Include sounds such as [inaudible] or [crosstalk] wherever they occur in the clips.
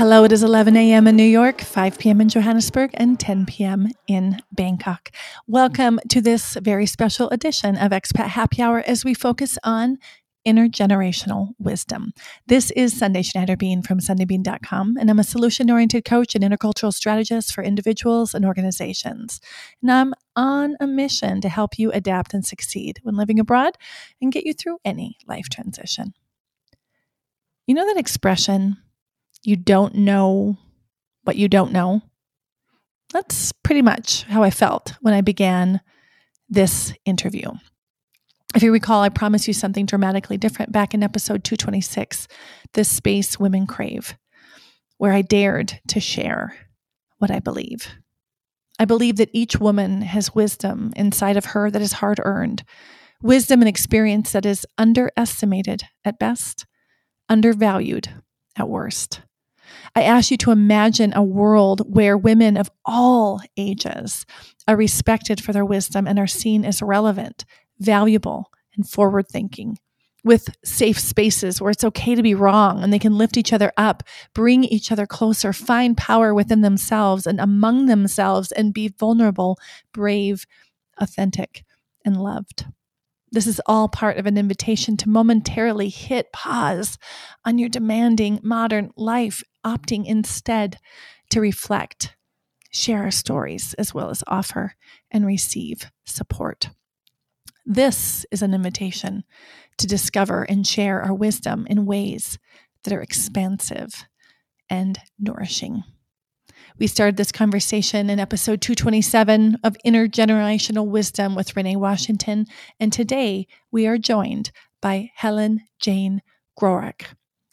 Hello, it is 11 a.m. in New York, 5 p.m. in Johannesburg, and 10 p.m. in Bangkok. Welcome to this very special edition of Expat Happy Hour as we focus on intergenerational wisdom. This is Sundae Schneider Bean from SundayBean.com, and I'm a solution oriented coach and intercultural strategist for individuals and organizations. And I'm on a mission to help you adapt and succeed when living abroad and get you through any life transition. You know that expression? You don't know what you don't know. That's pretty much how I felt when I began this interview. If you recall, I promised you something dramatically different back in episode 226, The Space Women Crave, where I dared to share what I believe. I believe that each woman has wisdom inside of her that is hard earned, wisdom and experience that is underestimated at best, undervalued at worst. I ask you to imagine a world where women of all ages are respected for their wisdom and are seen as relevant, valuable, and forward thinking. With safe spaces where it's okay to be wrong and they can lift each other up, bring each other closer, find power within themselves and among themselves, and be vulnerable, brave, authentic, and loved. This is all part of an invitation to momentarily hit pause on your demanding modern life, opting instead to reflect, share our stories, as well as offer and receive support. This is an invitation to discover and share our wisdom in ways that are expansive and nourishing. We started this conversation in episode 227 of Intergenerational Wisdom with Renee Washington, and today we are joined by Helen Jane Groarke.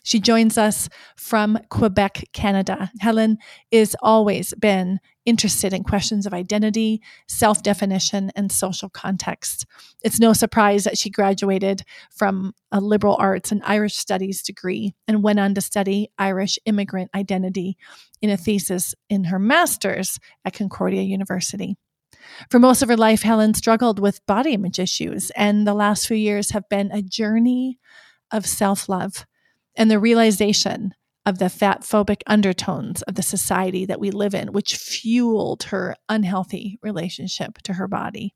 She joins us from Quebec, Canada. Helen has always been interested in questions of identity, self definition, and social context. It's no surprise that she graduated from a liberal arts and Irish studies degree and went on to study Irish immigrant identity in a thesis in her master's at Concordia University. For most of her life, Helen struggled with body image issues, and the last few years have been a journey of self love and the realization of the fat phobic undertones of the society that we live in, which fueled her unhealthy relationship to her body.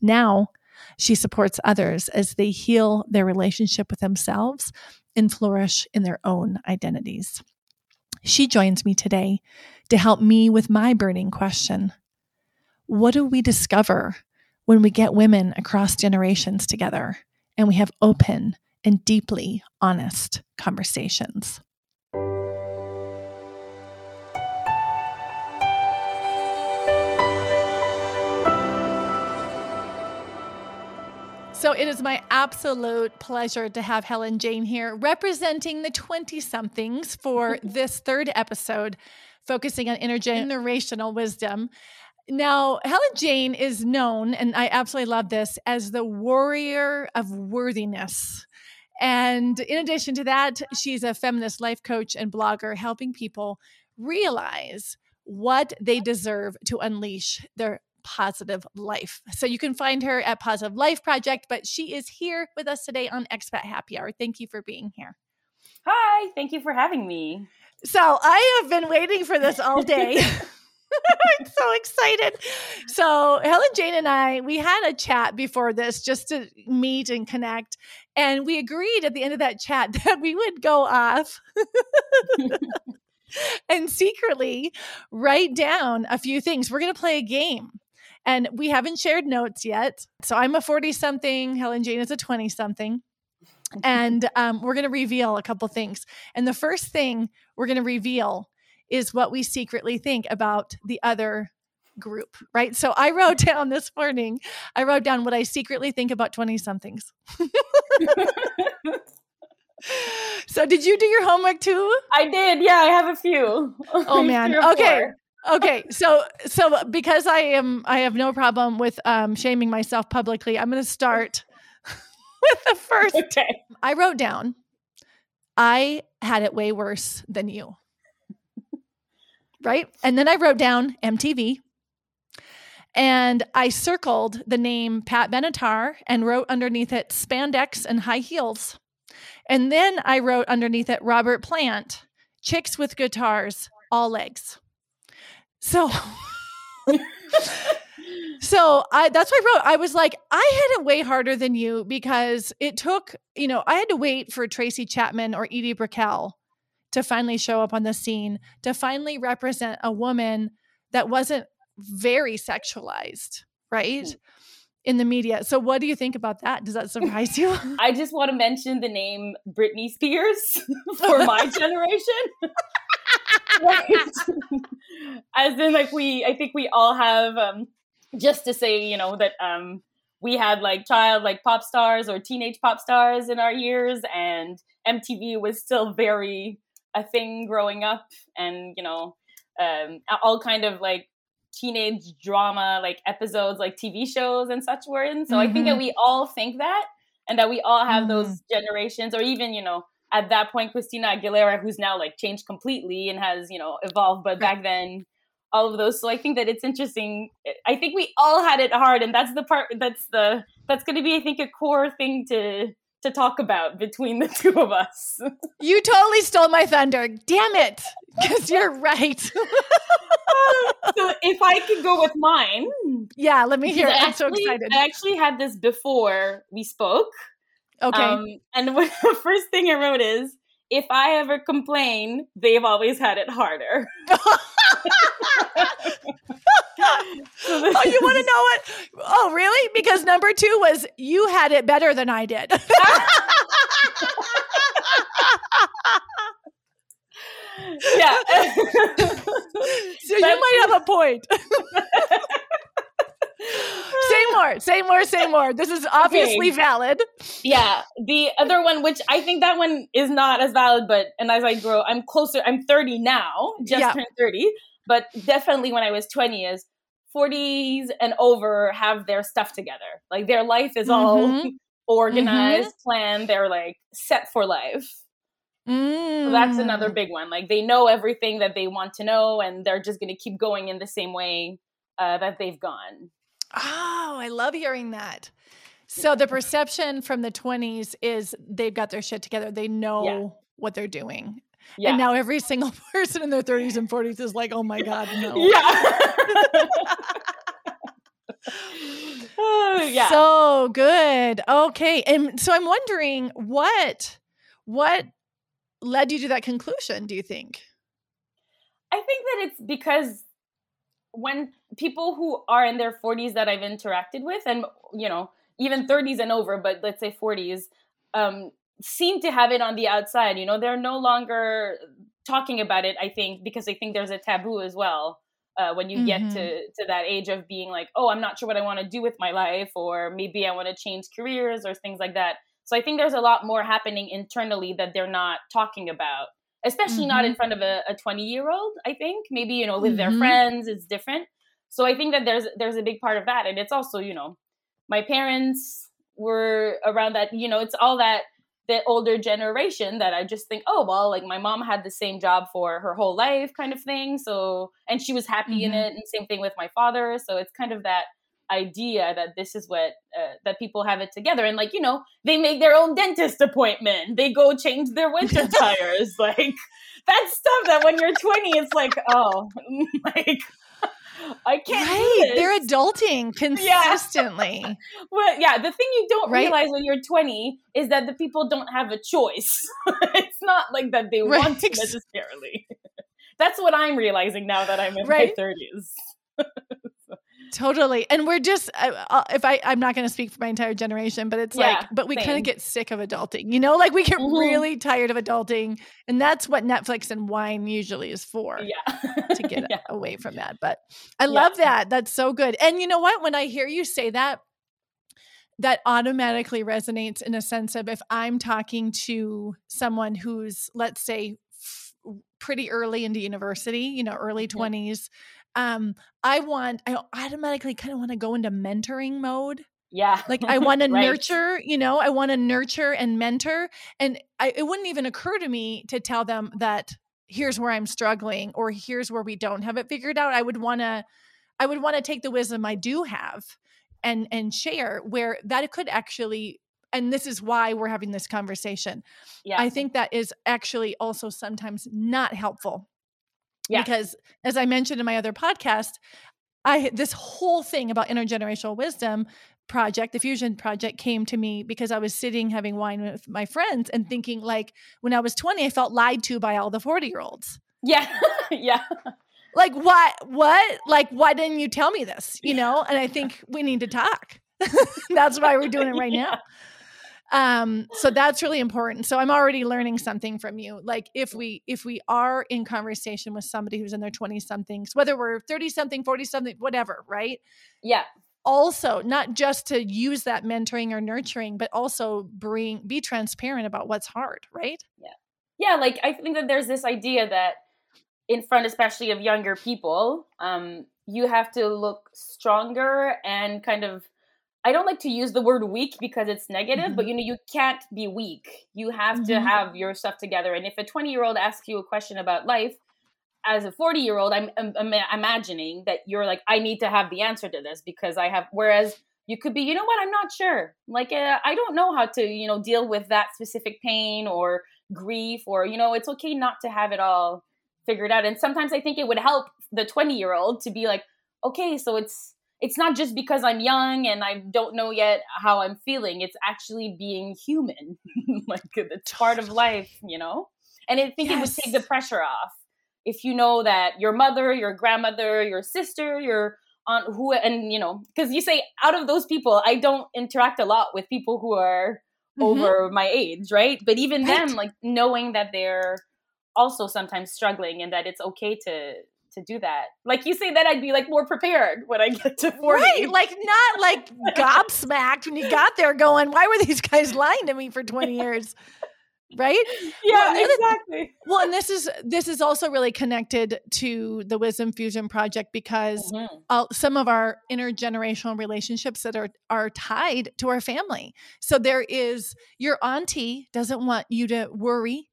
Now, she supports others as they heal their relationship with themselves and flourish in their own identities. She joins me today to help me with my burning question What do we discover when we get women across generations together and we have open, and deeply honest conversations. So it is my absolute pleasure to have Helen Jane here representing the 20 somethings for [laughs] this third episode focusing on intergenerational wisdom. Now, Helen Jane is known, and I absolutely love this, as the warrior of worthiness. And in addition to that, she's a feminist life coach and blogger helping people realize what they deserve to unleash their positive life. So you can find her at Positive Life Project, but she is here with us today on Expat Happy Hour. Thank you for being here. Hi, thank you for having me. So I have been waiting for this all day. [laughs] [laughs] I'm so excited. So, Helen Jane and I, we had a chat before this just to meet and connect. And we agreed at the end of that chat [laughs] that we would go off [laughs] and secretly write down a few things. We're going to play a game. And we haven't shared notes yet. So, I'm a 40 something, Helen Jane is a 20 something. And um, we're going to reveal a couple things. And the first thing we're going to reveal is what we secretly think about the other group, right? So I wrote down this morning, I wrote down what I secretly think about 20 somethings. [laughs] so did you do your homework too? I did. Yeah, I have a few. [laughs] Oh man. Okay. okay so so because i am i have no problem with um shaming myself publicly i'm going to start [laughs] with the first okay i wrote down i had it way worse than you right? And then I wrote down MTV and I circled the name Pat Benatar and wrote underneath it spandex and high heels. And then I wrote underneath it Robert Plant, chicks with guitars, all legs. So [laughs] so I that's what I wrote. I was like, I had it way harder than you because it took, you know, I had to wait for Tracy Chapman or Edie Brickell to finally show up on the scene to finally represent a woman that wasn't very sexualized, right? Mm. In the media. So what do you think about that? Does that surprise you? [laughs] I just want to mention the name Britney Spears [laughs] for [laughs] my generation. As in like we I think we all have um just to say, you know, that um, we had like child like pop stars or teenage pop stars in our years, and MTV was still very a thing growing up, and you know, um, all kind of like teenage drama like episodes, like TV shows and such were in. So mm-hmm. I think that mm-hmm. we all think that, and that we all have mm-hmm. those generations, or even you know. At that point, Christina Aguilera, who's now like changed completely and has, you know, evolved, but back then all of those. So I think that it's interesting. I think we all had it hard, and that's the part. That's the that's going to be, I think, a core thing to to talk about between the two of us. [laughs] you totally stole my thunder. Damn it, because you're right. [laughs] so if I could go with mine, yeah, let me hear. It. I'm so excited. I actually had this before we spoke. Okay, um, and [laughs] the first thing I wrote is if I ever complain, they've always had it harder. Oh, you want to know what? Oh, really? Because number two was you had it better than I did. [laughs] yeah. so you might have a point. [laughs] say more, say more, say more. This is obviously okay. valid. Yeah. The other one, which I think that one is not as valid, but and as I grow, I'm closer. I'm 30 now, just yeah. turned 30 but definitely when I was 20 is 40s and over have their stuff together. Like their life is all mm-hmm. [laughs] organized, mm-hmm. planned, they're like set for life. Mm. So that's another mm. big one. Like they know everything that they want to know and they're just going to keep going in the same way uh, that they've gone. Oh, I love hearing that. So the perception from the 20s is they've got their shit together. They know yeah. what they're doing. Yeah. And now every single [laughs] person in their 30s and 40s is like, oh my God, no. [laughs] Yeah. oh, [laughs] yeah. So good. Okay. And so I'm wondering what what led you to that conclusion, do you think? I think that it's because when people who are in their 40s that I've interacted with and you know, even 30s and over, but let's say 40s, um, seem to have it on the outside. You know, they're no longer talking about it. I think because I think there's a taboo as well uh, when you mm-hmm. get to to that age of being like, oh, I'm not sure what I want to do with my life, or maybe I want to change careers or things like that. So I think there's a lot more happening internally that they're not talking about, especially mm-hmm. not in mm-hmm. front of a 20 year old. I think maybe you know with mm-hmm. their friends it's different. So I think that there's there's a big part of that, and it's also you know my parents were around that. You know, it's all that the older generation that I just think, oh, well, like my mom had the same job for her whole life kind of thing. So, and she was happy mm-hmm. in it. And same thing with my father. So it's kind of that idea that this is what, uh, that people have it together. And like, you know, they make their own dentist appointment, they go change their winter [laughs] tires. like, that stuff that when you're 20, it's like, oh, [laughs] like, I can't. Right. They're adulting [laughs] consistently. Yeah. [laughs] well, yeah. The thing you don't right? realize when you're 20 is that the people don't have a choice. [laughs] it's not like that they right. want to necessarily. That's what I'm realizing now that I'm in right. my 30s. Totally. And we're just, uh, if I, I'm not going to speak for my entire generation, but it's yeah, like, but we kind of get sick of adulting, you know, like we get mm-hmm. really tired of adulting. And that's what Netflix and wine usually is for. Yeah. to get [laughs] yeah. away from that. But I yeah. love that. That's so good. And you know what? When I hear you say that, that automatically resonates in a sense of if I'm talking to someone who's, let's say, f- pretty early into university, you know, early mm-hmm. 20s um i want i automatically kind of want to go into mentoring mode yeah like i want [laughs] to nurture you know i want to nurture and mentor and I, it wouldn't even occur to me to tell them that here's where i'm struggling or here's where we don't have it figured out i would want to i would want to take the wisdom i do have and and share where that could actually and this is why we're having this conversation. Yeah. I think that is actually also sometimes not helpful. Yeah. Because as I mentioned in my other podcast, I this whole thing about intergenerational wisdom project, the fusion project came to me because I was sitting having wine with my friends and thinking like when I was 20 I felt lied to by all the 40-year-olds. Yeah. [laughs] yeah. Like what what? Like why didn't you tell me this? You know? And I think we need to talk. [laughs] That's why we're doing it right Yeah. now. Um so that's really important. So I'm already learning something from you. Like if we if we are in conversation with somebody who's in their 20 somethings, whether we're 30 something, 40 something, whatever, right? Yeah. also not just to use that mentoring or nurturing but also bring be transparent about what's hard right Yeah. yeah like i think that there's this idea that in front especially of younger people um, you have to look stronger and kind of i don't like to use the word weak because it's negative but you know you can't be weak. You have to Mhm. have your stuff together and if a 20 year old asks you a question about life as a 40 year old I'm, I'm, I'm imagining that you're like i need to have the answer to this because i have whereas you could be you know what? I'm not sure. Like uh, i don't know how to you know deal with that specific pain or grief or you know it's okay not to have it all figured out and sometimes i think it would help the 20 year old to be like okay so it's it's not just because i'm young and i don't know yet how i'm feeling. It's actually being human. [laughs] Like it's part of life you know? And i think it would take the pressure off. If you know that your mother your grandmother your sister your aunt who and you know because you say out of those people i don't interact a lot with people who are Mhm. over my age right? But even Right. them like knowing that they're also sometimes struggling and that it's okay to to do that. Like you say that i'd be like more prepared when i get to 40 right like not like gobsmacked when you got there going why were these guys lying to me for 20 [laughs] years? Right? Yeah Well, exactly. well and this is this is also really connected to the wisdom fusion project because Mhm. uh, some of our intergenerational relationships that are are tied to our family. So there is your auntie doesn't want you to worry,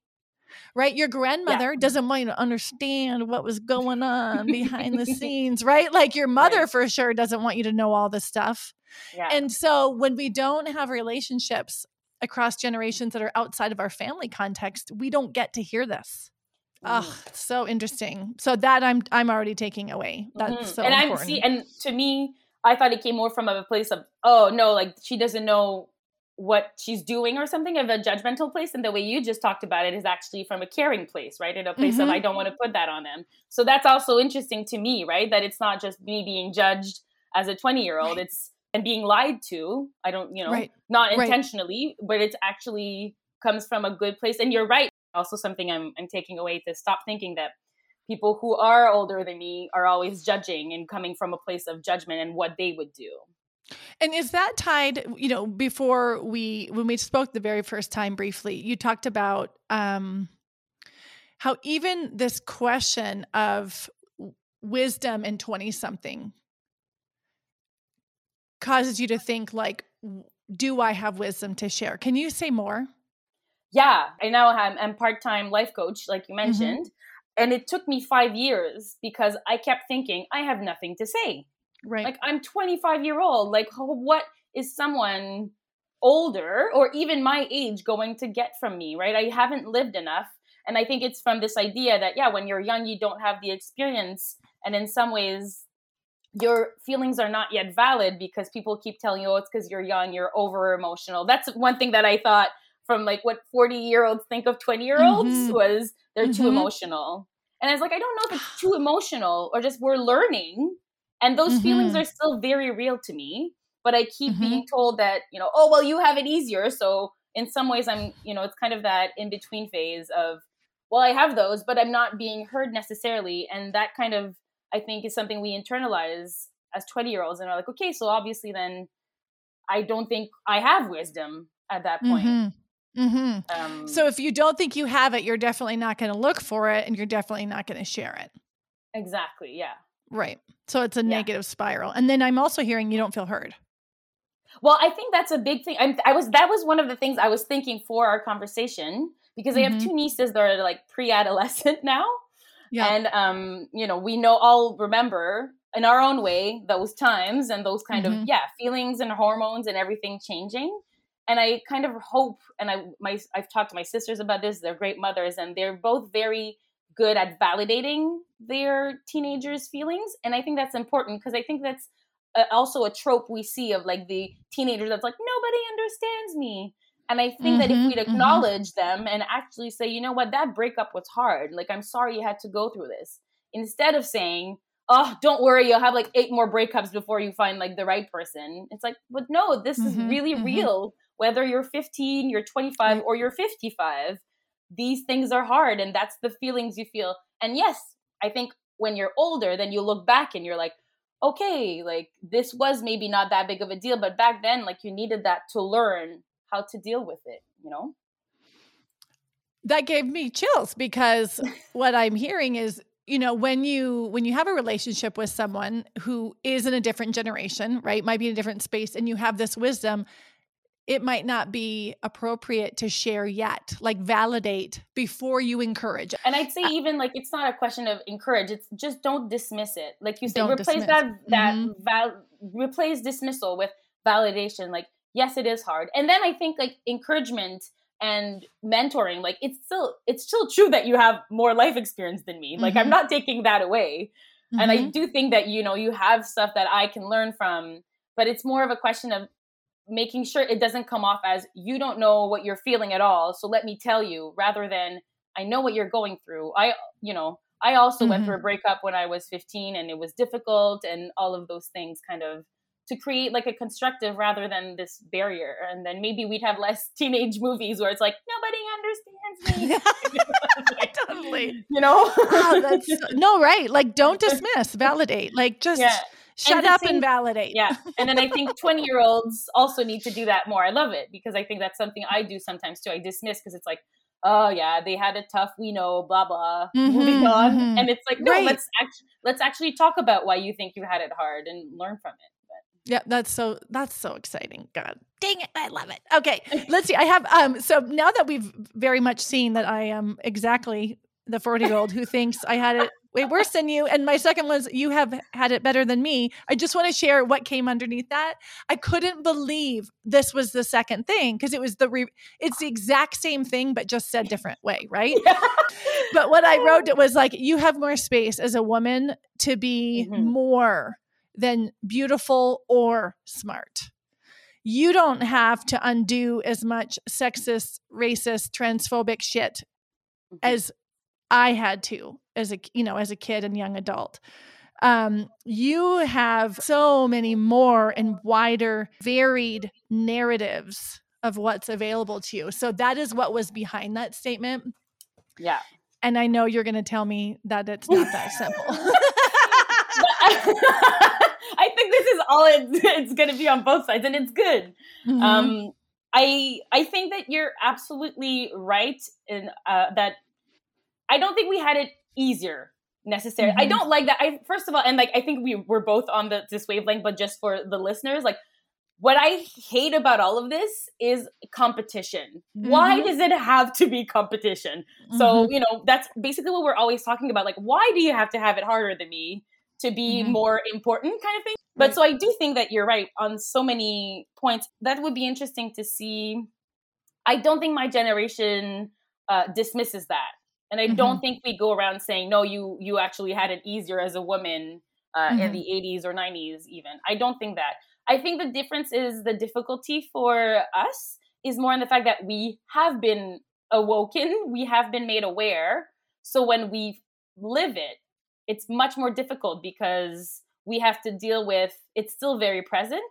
right? Your grandmother doesn't want you to understand what was going on behind the [laughs] scenes, right? Like your mother Right. for sure doesn't want you to know all this stuff. yeah And so when we don't have relationships across generations that are outside of our family context, we don't get to hear this. Oh, so interesting. So that I'm I'm already taking away. That's Mhm. so and important. I'm see, and to me, I thought it came more from a place of, oh no, like she doesn't know what she's doing or something of a judgmental place. And the way you just talked about it is actually from a caring place, right? In a place of Mhm. I don't want to put that on them. So that's also interesting to me, right? That it's not just me being judged as a 20 year old. Right. It's and being lied to. I don't, you know, Right. not Right. intentionally, but it's actually comes from a good place. And you're right. Also something I'm I'm taking away to stop thinking that people who are older than me are always judging and coming from a place of judgment and what they would do. And is that tied, you know, before we when we spoke the very first time briefly, you talked about um how even this question of wisdom in 20 something causes you to think like do I have wisdom to share? Can you say more? Yeah, I now am I'm part-time life coach, like Mm-hmm. you mentioned. And it took me five years because I kept thinking, I have nothing to say. Right. Like I'm 25 year old. Like what is someone older or even my age going to get from me, right? I haven't lived enough. And I think it's from this idea that, yeah, when you're young, you don't have the experience. And in some ways, your feelings are not yet valid because people keep telling you, oh, it's because you're young, you're over emotional. That's one thing that I thought from like what 40 year olds think of 20 year olds Mhm. was they're too Mhm. emotional. And I was like, I don't know if it's [sighs] too emotional or just we're learning. And those feelings Mhm. are still very real to me. But I keep Mhm. being told that, you know, oh, well, you have it easier. So in some ways, I'm, you know, it's kind of that in between phase of, well, I have those, but I'm not being heard necessarily. And that kind of, I think, is something we internalize as 20 year olds and are like, okay, so obviously then I don't think I have wisdom at that point. Mhm. Mhm. Um, So if you don't think you have it, you're definitely not going to look for it and you're definitely not going to share it. exactly, yeah. Right. So it's a Yeah. negative spiral. And then I'm also hearing you don't feel heard. Well, I think that's a big thing. I'm, I was that was one of the things I was thinking for our conversation because I have two nieces that are like pre-adolescent [laughs] now, Yeah. and um, you know, we know all remember in our own way those times and those kind Mhm. of yeah feelings and hormones and everything changing. and I kind of hope, and I my I've talked to my sisters about this. They're great mothers, and they're both very good at validating their teenagers' feelings, and I think that's important because I think that's uh, also a trope we see of like the teenager that's like nobody understands me. And I think mm-hmm, that if mm-hmm, we'd mm-hmm. acknowledge mm-hmm. them and actually say, you know what, that breakup was hard. Like, I'm sorry you had to go through this. Instead of saying, oh, don't worry, you'll have like eight more breakups before you find like the right person. It's like, but no, this mm-hmm, is really mm-hmm. real. Whether you're 15, you're 25, or you're 55, these things are hard. And that's the feelings you feel. And yes, I think when you're older, then you look back and you're like, okay, like this was maybe not that big of a deal. But back then, like you needed that to learn how to deal with it, you know? That gave me chills because [laughs] what I'm hearing is you know when you when you have a relationship with someone who is in a different generation right might be in a different space and you have this wisdom it might not be appropriate to share yet like validate before you encourage and i'd say uh, even like it's not a question of encourage it's just don't dismiss it like you said replace dismiss. that that mm-hmm. val- replace dismissal with validation like yes it is hard and then i think like encouragement and mentoring like it's still it's still true that you have more life experience than me like mm-hmm. i'm not taking that away mm-hmm. and i mm-hmm. do think that you know you have stuff that i can learn from but it's more of a question of making sure it doesn't come off as you don't know what you're feeling at all so let me tell you rather than i know what you're going through i you know i also mm-hmm. went through a breakup when i was 15 and it was difficult and all of those things kind of to create like a constructive rather than this barrier and then maybe we'd have less [laughs] teenage movies where it's like nobody understands me [laughs] [laughs] totally you know oh, that's no right like don't dismiss validate like just yeah. Shut and up same, and validate yeah and then i think [laughs] 20 year olds also need to do that more i love it because i think that's something i do sometimes too i dismiss because it's like oh yeah they had it tough we know blah blah mm-hmm, moving on mm-hmm. and it's like no right. let's actually let's actually talk about why you think you had it hard and learn from it yeah, that's so that's so exciting. God dang it, I love it. Okay, let's see. I have um so now that we've very much seen that I am exactly the 40 year old who thinks I had it way [laughs] worse than you. And my second was you have had it better than me. I just want to share what came underneath that. I couldn't believe this was the second thing because it was the re- it's the exact same thing but just said different way, right? [laughs] Yeah. but what I wrote it [laughs] was like you have more space as a woman to be mm-hmm. more than beautiful or smart. You don't have to undo as much sexist, racist, transphobic shit mm-hmm. as I had to as a you know as a kid and young adult. Um, you have so many more and wider, varied narratives of what's available to you. So that is what was behind that statement. Yeah. And I know you're going to tell me that it's not that simple. [laughs] I think this is all it's, it's going to be on both sides, and it's good. Mm-hmm. Um, I I think that you're absolutely right in uh, that. I don't think we had it easier necessarily. Mm-hmm. I don't like that. I first of all, and like I think we were both on the this wavelength, but just for the listeners, like what I hate about all of this is competition. Mm-hmm. Why does it have to be competition? Mm-hmm. So, you know, that's basically what we're always talking about. Like, why do you have to have it harder than me? to be mm-hmm. more important kind of thing. But so I do think that you're right on so many points. That would be interesting to see. I don't think my generation uh, dismisses that, and I mm-hmm. don't think we go around saying, "No, you you actually had it easier as a woman uh, mm-hmm. in the '80s or '90s." Even I don't think that. I think the difference is the difficulty for us is more in the fact that we have been awoken, we have been made aware. So when we live it, it's much more difficult because we have to deal with it's still very present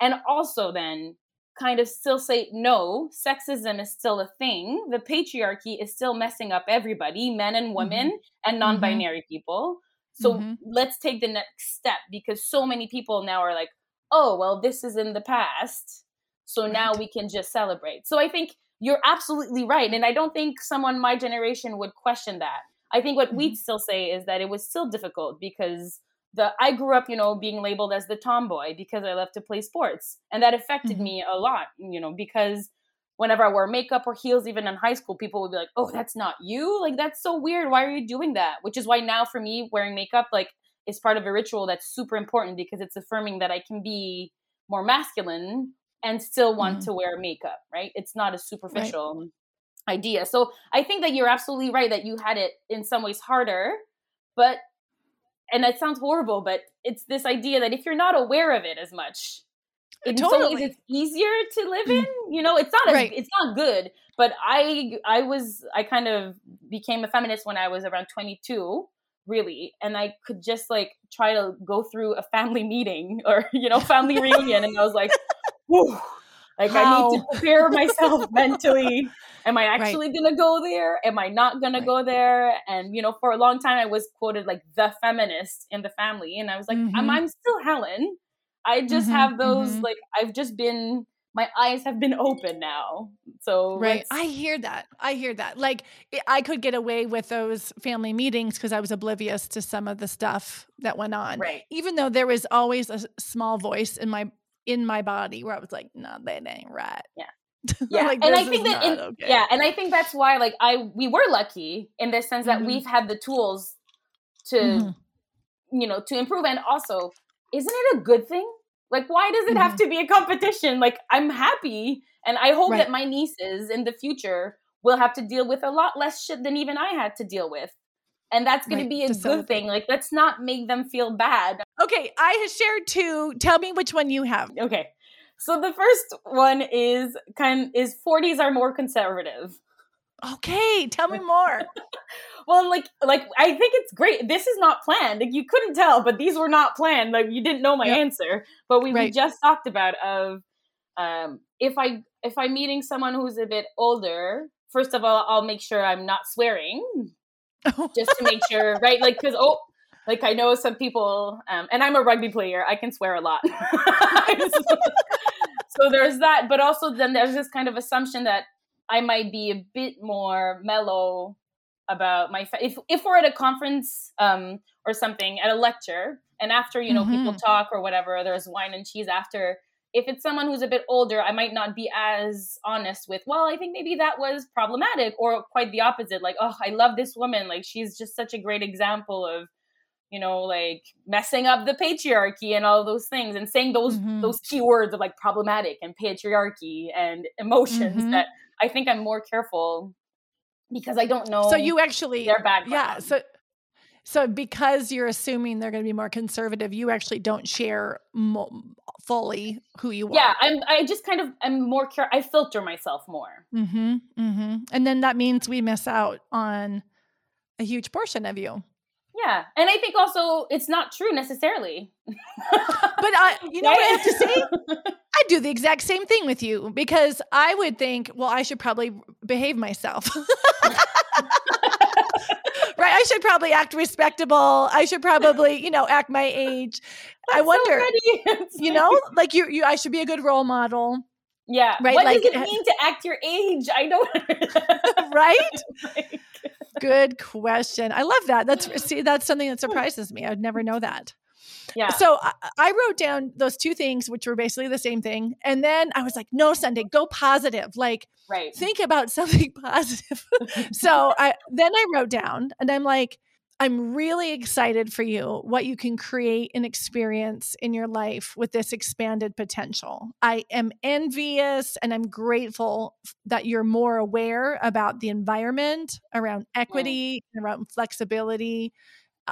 and also then kind of still say no sexism is still a thing the patriarchy is still messing up everybody men and women mm-hmm. and mm-hmm. non-binary mm-hmm. people so mm-hmm. let's take the next step because so many people now are like oh well this is in the past so right. now we can just celebrate so i think you're absolutely right and i don't think someone my generation would question that I think what mm-hmm. we'd still say is that it was still difficult because the I grew up, you know, being labeled as the tomboy because I love to play sports, and that affected mm-hmm. me a lot, you know, because whenever I wore makeup or heels, even in high school, people would be like, "Oh, that's not you! Like that's so weird. Why are you doing that?" Which is why now for me, wearing makeup like is part of a ritual that's super important because it's affirming that I can be more masculine and still want Mhm. to wear makeup, right? It's not a superficial idea. So I think that you're absolutely right that you had it in some ways harder, but and that sounds horrible, but it's this idea that if you're not aware of it as much, in some ways it's easier to live in. Mm-hmm. You know, it's not as, Right. it's not good. But I I was I kind of became a feminist when I was around 22, really, and I could just like try to go through a family [laughs] meeting or you know family reunion, and I was like, [laughs] Whew, like I need to prepare myself [laughs] mentally. Am I Right. actually gonna go there? Am I not gonna Right. go there? And you know, for a long time, I was quoted like the feminist in the family, and I was like, I'm, Mhm. I'm still Helen. I just Mhm, have those mhm. like I've just been my eyes have been open now. So Right. I hear that. I hear that. Like I- I could get away with those family meetings because I was oblivious to some of the stuff that went on. right. Even though there was always a small voice in my in my body where I was like, no, that ain't right. Yeah. [laughs] Yeah, like, and I think that in, okay. yeah, and I think that's why like I we were lucky in the sense that Mhm. we've had the tools to Mhm. you know to improve and also isn't it a good thing like why does it have to be a competition like i'm happy and i hope Mm-hmm. Right. that my nieces in the future will have to deal with a lot less shit than even i had to deal with and that's going Right, to be a good thing. like let's not make them feel bad. Okay, I have shared two. Tell me which one you have. okay. So the first one is kind is 40s are more conservative. Okay, tell me more. [laughs] well like like i think it's great. This is not planned. Like you couldn't tell but these were not planned. Like you didn't know my Yep. answer. But we, we just talked about of um if i if i'm meeting someone who's a bit older first of all i'll make sure i'm not swearing [laughs] just to make sure right? Like because oh like i know some people um and i'm a rugby player i can swear a lot. [laughs] So there's that but also then there's this kind of assumption that i might be a bit more mellow about my fa- if if we're at a conference um or something at a lecture and after you know people talk or whatever there's wine and cheese after if it's someone who's a bit older i might not be as honest with well i think maybe that was problematic or quite the opposite like oh i love this woman like she's just such a great example of you know like messing up the patriarchy and all those things and saying those Mhm. those key words of like problematic and patriarchy and emotions Mhm. that i think i'm more careful because i don't know So you actually their background Yeah. So so because you're assuming they're going to be more conservative, you actually don't share mo- fully who you are. yeah i'm i just kind of i'm more care i filter myself more Mm-hmm. Mm-hmm. And then that means we miss out on a huge portion of you. yeah and i think also it's not true necessarily But I, [laughs] you know what I have to say? [laughs] I do the exact same thing with you because I would think, well, I should probably behave myself. [laughs] I should probably act respectable. I should probably, you know, act my age. I That's so wonder. [laughs] It's you know, like you, you, I should be a good role model, yeah right, what like- does it mean to act your age i don't [laughs] [laughs] right? Like, Good question. I love that. That's see, that's something that surprises me. I'd never know that. Yeah So I, I wrote down those two things, which were basically the same thing, and then I was like, "No, Sundae, go positive. Like, right think about [laughs] something positive." so [laughs] I then I wrote down, and I'm like, "I'm really excited for you. What you can create and experience in your life with this expanded potential. I am envious, and I'm grateful that you're more aware about the environment, around equity, and around flexibility."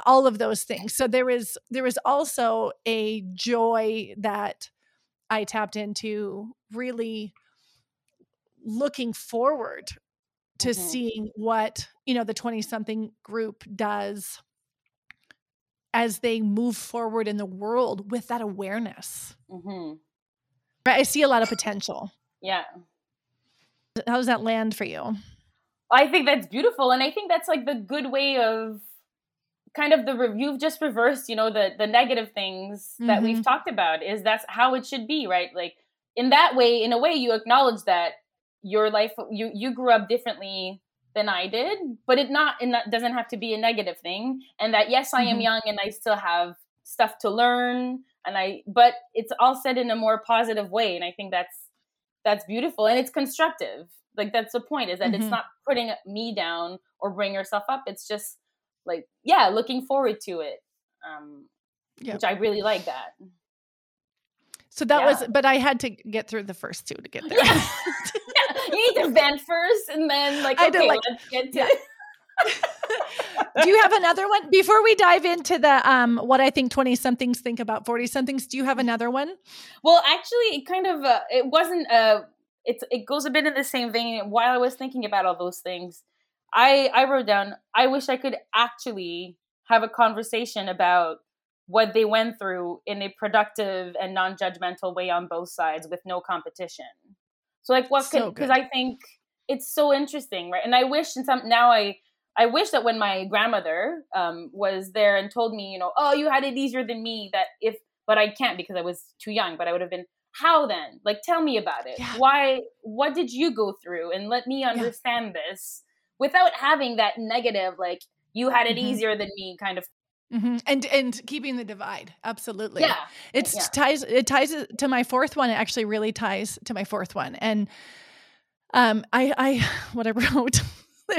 All of those things. So there was there was also a joy that i tapped into really looking forward to Mhm. seeing what you know the 20 something group does as they move forward in the world with that awareness. Hmm right i see a lot of [coughs] potential. Yeah. How does that land for you? I think that's beautiful, and I think that's like the good way of kind of the re- you've just reversed, you know, the the negative things that we've talked about. Is that's how it should be, right? Like in that way, in a way, you acknowledge that your life you you grew up differently than I did, but it not and that doesn't have to be a negative thing. And that yes, I am Mhm. young and I still have stuff to learn, and I but it's all said in a more positive way, and I think that's that's beautiful and it's constructive like that's the point is that Mhm. it's not putting me down or bring yourself up it's just like yeah looking forward to it um which i really like that So that Yeah. was, but I had to get through the first two to get there. Yeah. [laughs] you need to vent first and then like I okay, did, like- let's get to [laughs] do you have another one before we dive into the um what I think 20 somethings think about 40 somethings? Do you have another one? Well, actually, it kind of uh, it wasn't uh it's it goes a bit in the same vein. While I was thinking about all those things, I I wrote down I wish I could actually have a conversation about what they went through in a productive and non-judgmental way on both sides with no competition. So like what So because good. I think it's so interesting, right? And I wish in some now I I wish that when my grandmother um, was there and told me, you know, oh, you had it easier than me, that if, but I can't because I was too young, but I would have been, how then? Like, tell me about it. Yeah. Why, what did you go through? And let me understand this without having that negative, like, you had it Mhm. easier than me kind of. hmm And and keeping the divide, absolutely. Yeah. It's Yeah. ties it ties it to my fourth one. It actually really ties to my fourth one. And um I I [sighs] what I wrote [laughs]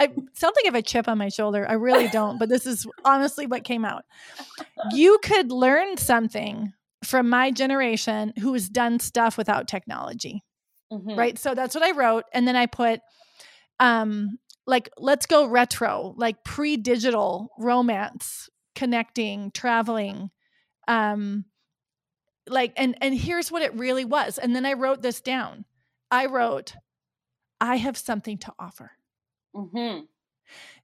I sound like I have a chip on my shoulder. I really don't, but this is honestly what came out. You could learn something from my generation who has done stuff without technology Mhm. right so that's what i wrote and then i put um like let's go retro like pre-digital romance connecting traveling um like and and here's what it really was and then i wrote this down i wrote i have something to offer Mhm.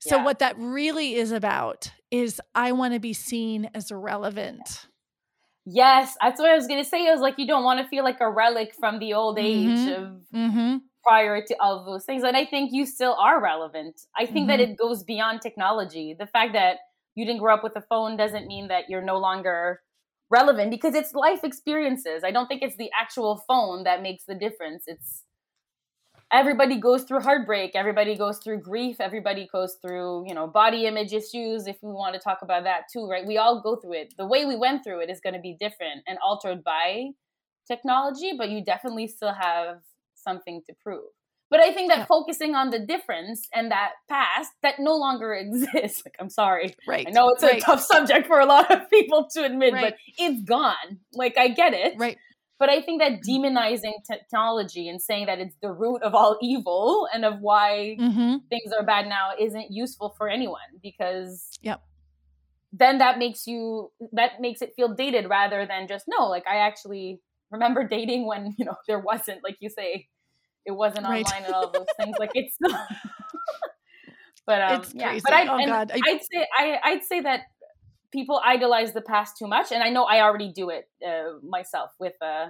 so Yeah. what that really is about is i want to be seen as relevant Yes, that's what I was going to say. It was like, you don't want to feel like a relic from the old age Mhm. of mm-hmm. Prior to all of those things. And I think you still are relevant. I think that Mhm. it goes beyond technology. The fact that you didn't grow up with a phone doesn't mean that you're no longer relevant because it's life experiences. I don't think it's the actual phone that makes the difference. It's everybody goes through heartbreak, everybody goes through grief, everybody goes through, you know, body image issues if we want to talk about that too, right? We all go through it. The way we went through it is going to be different and altered by technology, but you definitely still have something to prove. But I think that Yeah. focusing on the difference and that past that no longer [laughs] exists, like I'm sorry. right I know it's a right, tough subject for a lot of people to admit, Right. but it's gone. Like I get it. right But I think that demonizing technology and saying that it's the root of all [laughs] evil and of why mm-hmm. things are bad now isn't useful for anyone because Yep. then that makes you that makes it feel dated rather than just no like i actually remember [laughs] dating when you know there wasn't like you say it wasn't Right. online and all those [laughs] things like it's [laughs] but um It's yeah crazy. but i Oh, God. I- i'd say i i'd say that people idolize the past too much and i know i already do it uh, myself with uh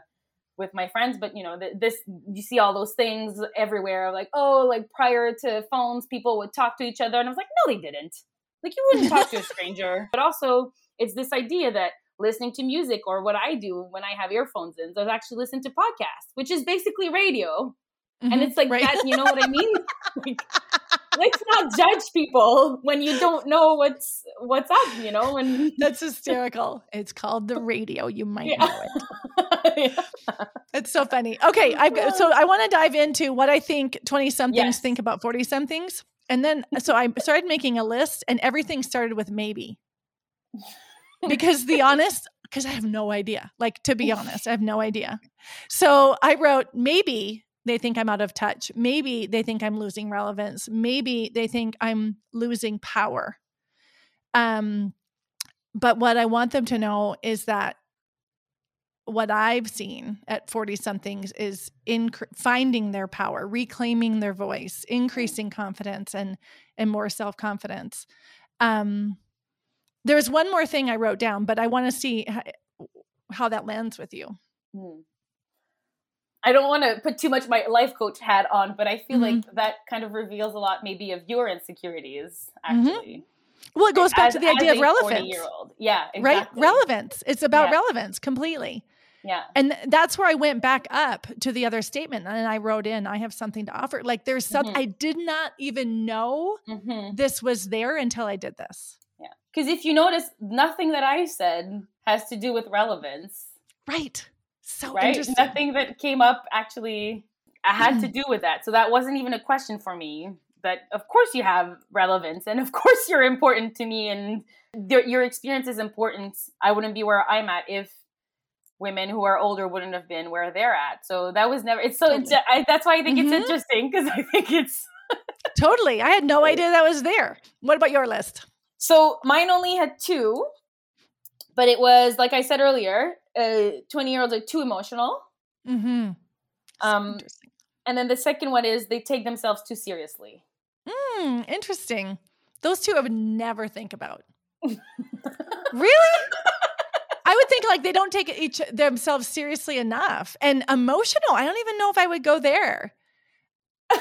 with my friends but you know th- this you see all those things everywhere like oh like prior to phones people would talk to each other and i was like no they didn't like you wouldn't talk to a [laughs] stranger but also it's this idea that listening to music or what i do when i have earphones in is I actually listen to podcasts which is basically radio and Mhm. it's like Right. that you know what i mean [laughs] like, let's not judge people when you don't know what's what's up you know and That's hysterical. It's called the radio. You might Yeah. know it. [laughs] It's so funny. Okay, I've got, so I want to dive into what I think 20 somethings Yes. think about 40 somethings. And then so I started making a list and everything started with maybe. Because the [laughs] honest because I have no idea. Like to be honest, I have no idea. So I wrote maybe they think I'm out of touch. Maybe they think I'm losing relevance. Maybe they think I'm losing power. Um but what I want them to know is that what I've seen at 40 somethings is in finding their power, reclaiming their voice, increasing confidence and and more self-confidence. Um there's one more thing I wrote down, but I want to see how, how that lands with you. Hmm. I don't want to put too much my life coach hat on, but I feel Mhm. like that kind of reveals a lot, maybe, of your insecurities. Mhm. Actually, Well, it goes back As- to the idea of relevance. 40-year-old. Yeah, Right? Relevance. It's about Yeah. relevance completely. Yeah, And that's where I went back up to the other statement and I wrote in, I have something to offer. Like there's something Mhm. I did not even know hmm this was there until I did this. yeah. Because if you notice, nothing that I said has to do with relevance, Right. So right? interesting. Nothing that came up actually had to do with that. So that wasn't even a question for me. But of course you have relevance, and of [laughs] course you're important to me, and your, your experience is important. I wouldn't be where I'm at if women who are older wouldn't have been where they're at. So that was never. It's so. Totally. I, that's why I think mm-hmm. it's interesting because I think it's totally. I had no idea that was there. What about your list? So mine only had two, but it was like I said earlier. Uh, Twenty year olds are too emotional. Mm-hmm. Um, and then the second one is they take themselves too seriously. Hmm, interesting. Those two I would never think about. [laughs] really? I would think like they don't take each themselves seriously enough and emotional. I don't even know if I would go there. [laughs]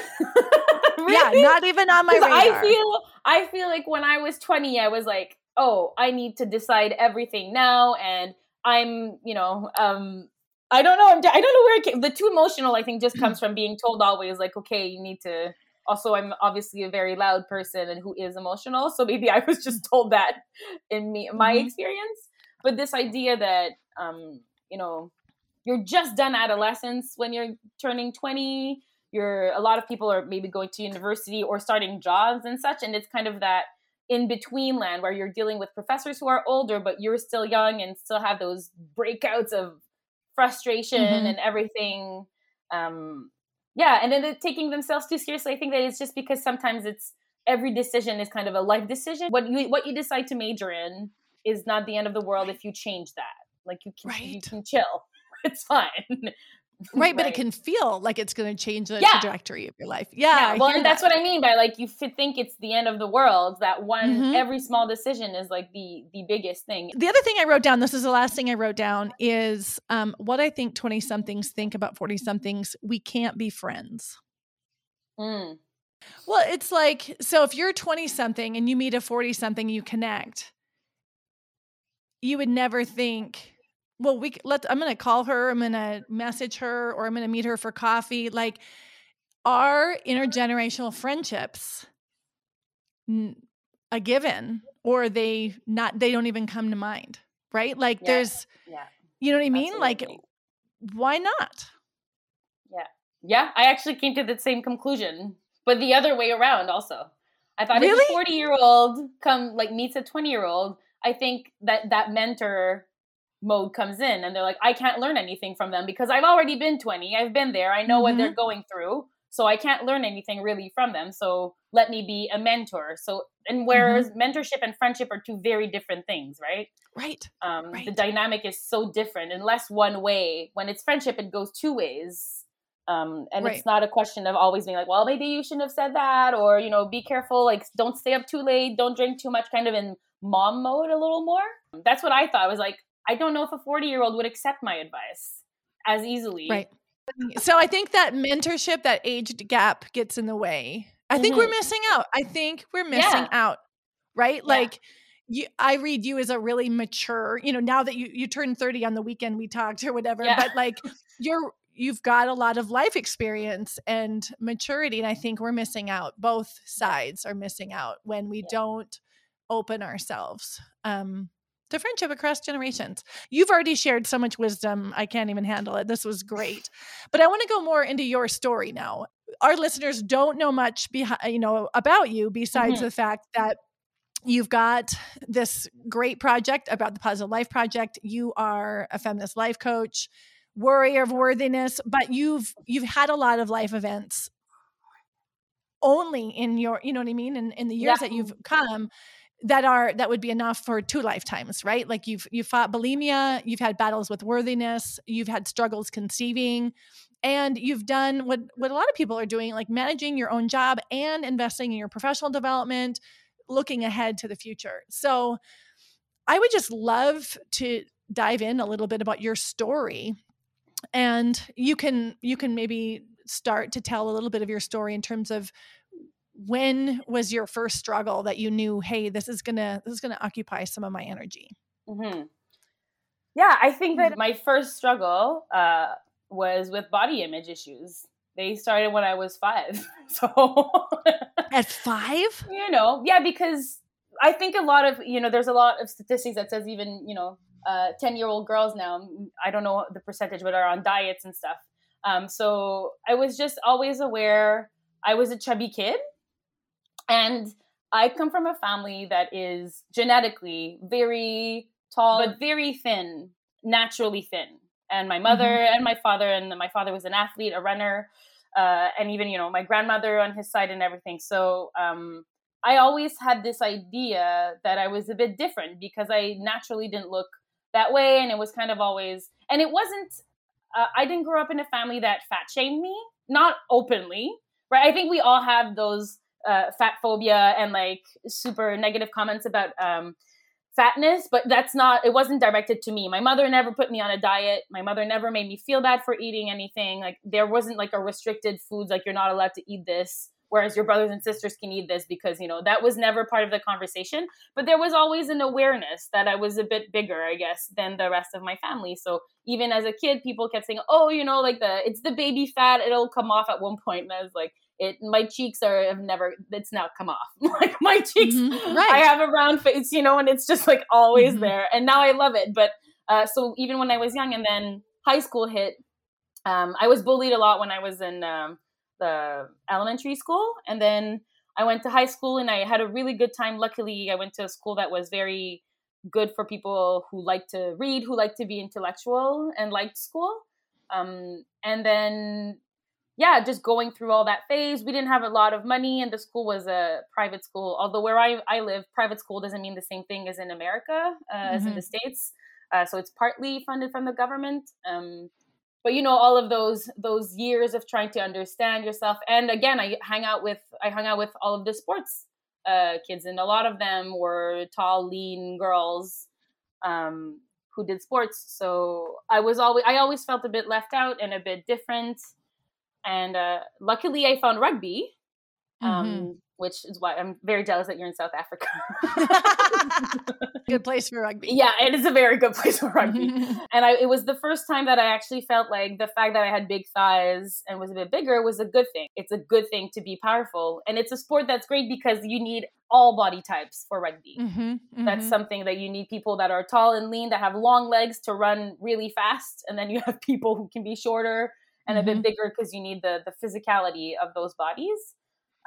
really? Yeah, not even on my radar. I feel I feel like when I was 20, I was like, oh, I need to decide everything now, and I'm, you know, um, I don't know. I'm, I don't know where it came. The too emotional, I think, just comes from being told always, like, okay, you need to. Also, I'm obviously a very loud person and who is emotional, so maybe I was just told that in me my mm-hmm. experience but this idea that um, you know you're just done adolescence when you're turning 20 you're a lot of people are maybe going to university or starting jobs and such and it's kind of that in between land where you're dealing with professors who are older but you're still young and still have those breakouts of frustration mm-hmm. and everything um yeah and then taking themselves too seriously i think that it's just because sometimes it's every decision is kind of a life decision what you what you decide to major in is not the end of the world if you change that. Like you can right. you can chill. [laughs] It's fine. Right, [laughs] right, but it can feel like it's going to change the yeah. trajectory of your life. Yeah. yeah well, and that's what I mean by like you think it's the end of the world. That one, mm-hmm. every small decision is like the the biggest thing. The other thing I wrote down. This is the last thing I wrote down is um, what I think twenty somethings think about forty somethings. We can't be friends. Mm. Well, it's like so if you're 20 something and you meet a 40 something, you connect you would never think well we let i'm gonna call her i'm gonna message her or i'm gonna meet her for coffee like are intergenerational friendships a given or they not they don't even come to mind right like yeah. there's yeah you know what i mean Absolutely. like why not yeah yeah i actually came to the same conclusion but the other way around also i thought really? if a 40 year old come like meets a 20 year old I think that that mentor mode comes in and they're like, I can't learn anything from them because I've already been 20. I've been there. I know mm-hmm. what they're mm-hmm. going through. So I can't learn anything really from them. So let me be a mentor. So, and whereas mm-hmm. mentorship and friendship are two very different things, right? Right. Um, right. The dynamic is so different. Unless one way, when it's friendship, it goes two ways. Um, and right. it's not a question of always being like, well, maybe you shouldn't have said that, or you know, be careful, like don't stay up too late, don't drink too much, kind of in mom mode a little more. That's what I thought. I was like, I don't know if a 40 year old would accept my advice as easily. Right. So I think that mentorship, that age gap gets in the way. I think mm-hmm. we're missing out. I think we're missing yeah. out. Right? Yeah. Like you, I read you as a really mature, you know, now that you you turned 30 on the weekend we talked [laughs] or whatever, yeah. but like you're you've got a lot of life experience and maturity and I think we're missing out. Both sides are missing out when we don't open ourselves um, to friendship across generations. You've already shared so much wisdom. I can't even handle it. This was great. But I want to go more into your story now. Our listeners don't know much behind, you know, about you besides mm-hmm. the fact that you've got this great project about the Positive Life Project. You are a feminist life coach, warrior of worthiness, but you've you've had a lot of life events only in your, you know what I mean, in, in the years yeah. that you've come that are that would be enough for two lifetimes right? Like you've you've fought bulimia you've had battles with worthiness you've had struggles conceiving and you've done what what a lot of people are doing like managing your own job and investing in your professional development looking ahead to the future. So i would just love to dive in a little bit about your story and you can you can maybe start to tell a little bit of your story in terms of when was your first struggle that you knew hey this is gonna this is gonna occupy some of my energy mm-hmm. yeah i think that my first struggle uh, was with body image issues. They started when i was five [laughs] so at five? You know yeah because i think a lot of you know there's a lot of statistics that says even you know 10 uh, year old girls now i don't know the percentage but are on diets and stuff. Um, so i was just always aware i was a chubby kid and I come from a family that is genetically very tall, but very thin, naturally thin. and my mother mm-hmm. and my father and my father was an athlete, a runner, uh, and even you know my grandmother on his side and everything. So um, I always had this idea that I was a bit different because I naturally didn't look that way, and it was kind of always and it wasn't. Uh, I didn't grow up in a family that fat shamed me, not openly, right? I think we all have those uh, fat phobia and like super negative comments about um, fatness, but that's not, it wasn't directed to me. My mother never put me on a diet. My mother never made me feel bad for eating anything. Like there wasn't like a restricted foods, like you're not allowed to eat this, whereas your brothers and sisters can eat this because, you know, that was never part of the conversation. But there was always an awareness that I was a bit bigger, I guess, than the rest of my family. So even as a kid, people kept saying, oh, you know, like the, it's the baby fat, it'll come off at one point. And I was like, it my cheeks are have never it's now come off [laughs] like my cheeks mm-hmm. right. i have a round face you know and it's just like always mm-hmm. there and now i love it but uh, so even when i was young and then high school hit um, i was bullied a lot when i was in um, the elementary school and then i went to high school and i had a really good time luckily i went to a school that was very good for people who like to read who like to be intellectual and liked school um, and then yeah, just going through all that phase. We didn't have a lot of money, and the school was a private school. Although where I, I live, private school doesn't mean the same thing as in America, uh, mm-hmm. as in the mm-hmm. States. Uh, so it's partly funded from the government. Um, but you know, all of those those years of trying to understand yourself, and again, I hang out with I hung out with all of the sports uh, kids, and a lot of them were tall, lean girls. Um, who did sports so i was always i always felt a bit left out and a bit different and uh, luckily I found rugby, um, mm-hmm. which is why I'm very jealous that you're in South Africa. good [laughs] place for rugby. Yeah, it is a very good place for rugby. [laughs] and I, it was the first time that I actually felt like the fact that I had big thighs and was a bit bigger was a good thing. It's a good thing to be powerful, and it's a sport that's great because you need all body types for rugby. Mm-hmm, mm-hmm. That's something that you need people that are tall and lean that have long legs to run really fast, and then you have people who can be shorter and mm-hmm. a bit mm-hmm. bigger because you need the the physicality of those bodies.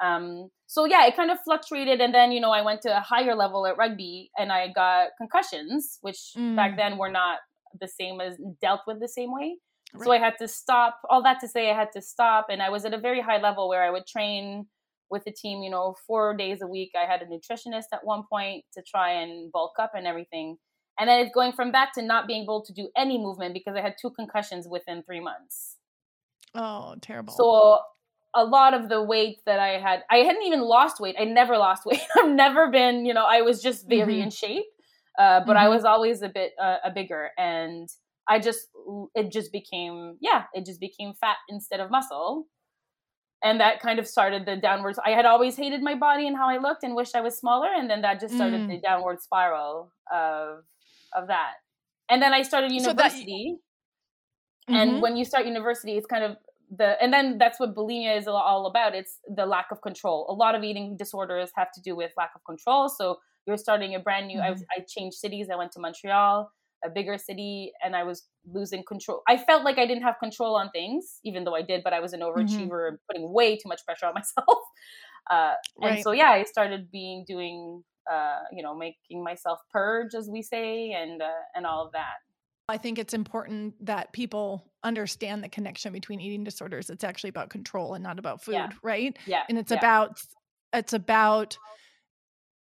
Um, so yeah, it kind of fluctuated, and then you know I went to a higher level at rugby, and I got concussions, which mm. back then were not the same as dealt with the same way. Right. So I had to stop. All that to say, I had to stop, and I was at a very high level where I would train with the team. You know, four days a week. I had a nutritionist at one point to try and bulk up and everything. And then it's going from that to not being able to do any movement because I had two concussions within three months. Oh, terrible. So a lot of the weight that I had, I hadn't even lost weight. I never lost weight. [laughs] I've never been, you know, I was just very mm-hmm. in shape, uh, but mm-hmm. I was always a bit uh, a bigger, and I just it just became yeah, it just became fat instead of muscle, and that kind of started the downwards. I had always hated my body and how I looked, and wished I was smaller, and then that just started mm. the downward spiral of of that. And then I started university. So that, and mm-hmm. when you start university it's kind of the and then that's what bulimia is all about it's the lack of control a lot of eating disorders have to do with lack of control so you're starting a brand new mm-hmm. I, was, I changed cities i went to montreal a bigger city and i was losing control i felt like i didn't have control on things even though i did but i was an mm-hmm. overachiever mm-hmm. and putting way too much pressure on [laughs] myself uh, and right. so yeah i started being doing uh, you know making myself purge as we say and uh, and all of that I think it's important that people understand the connection between eating disorders. It's actually about control and not about food, yeah. right? Yeah. And it's yeah. about it's about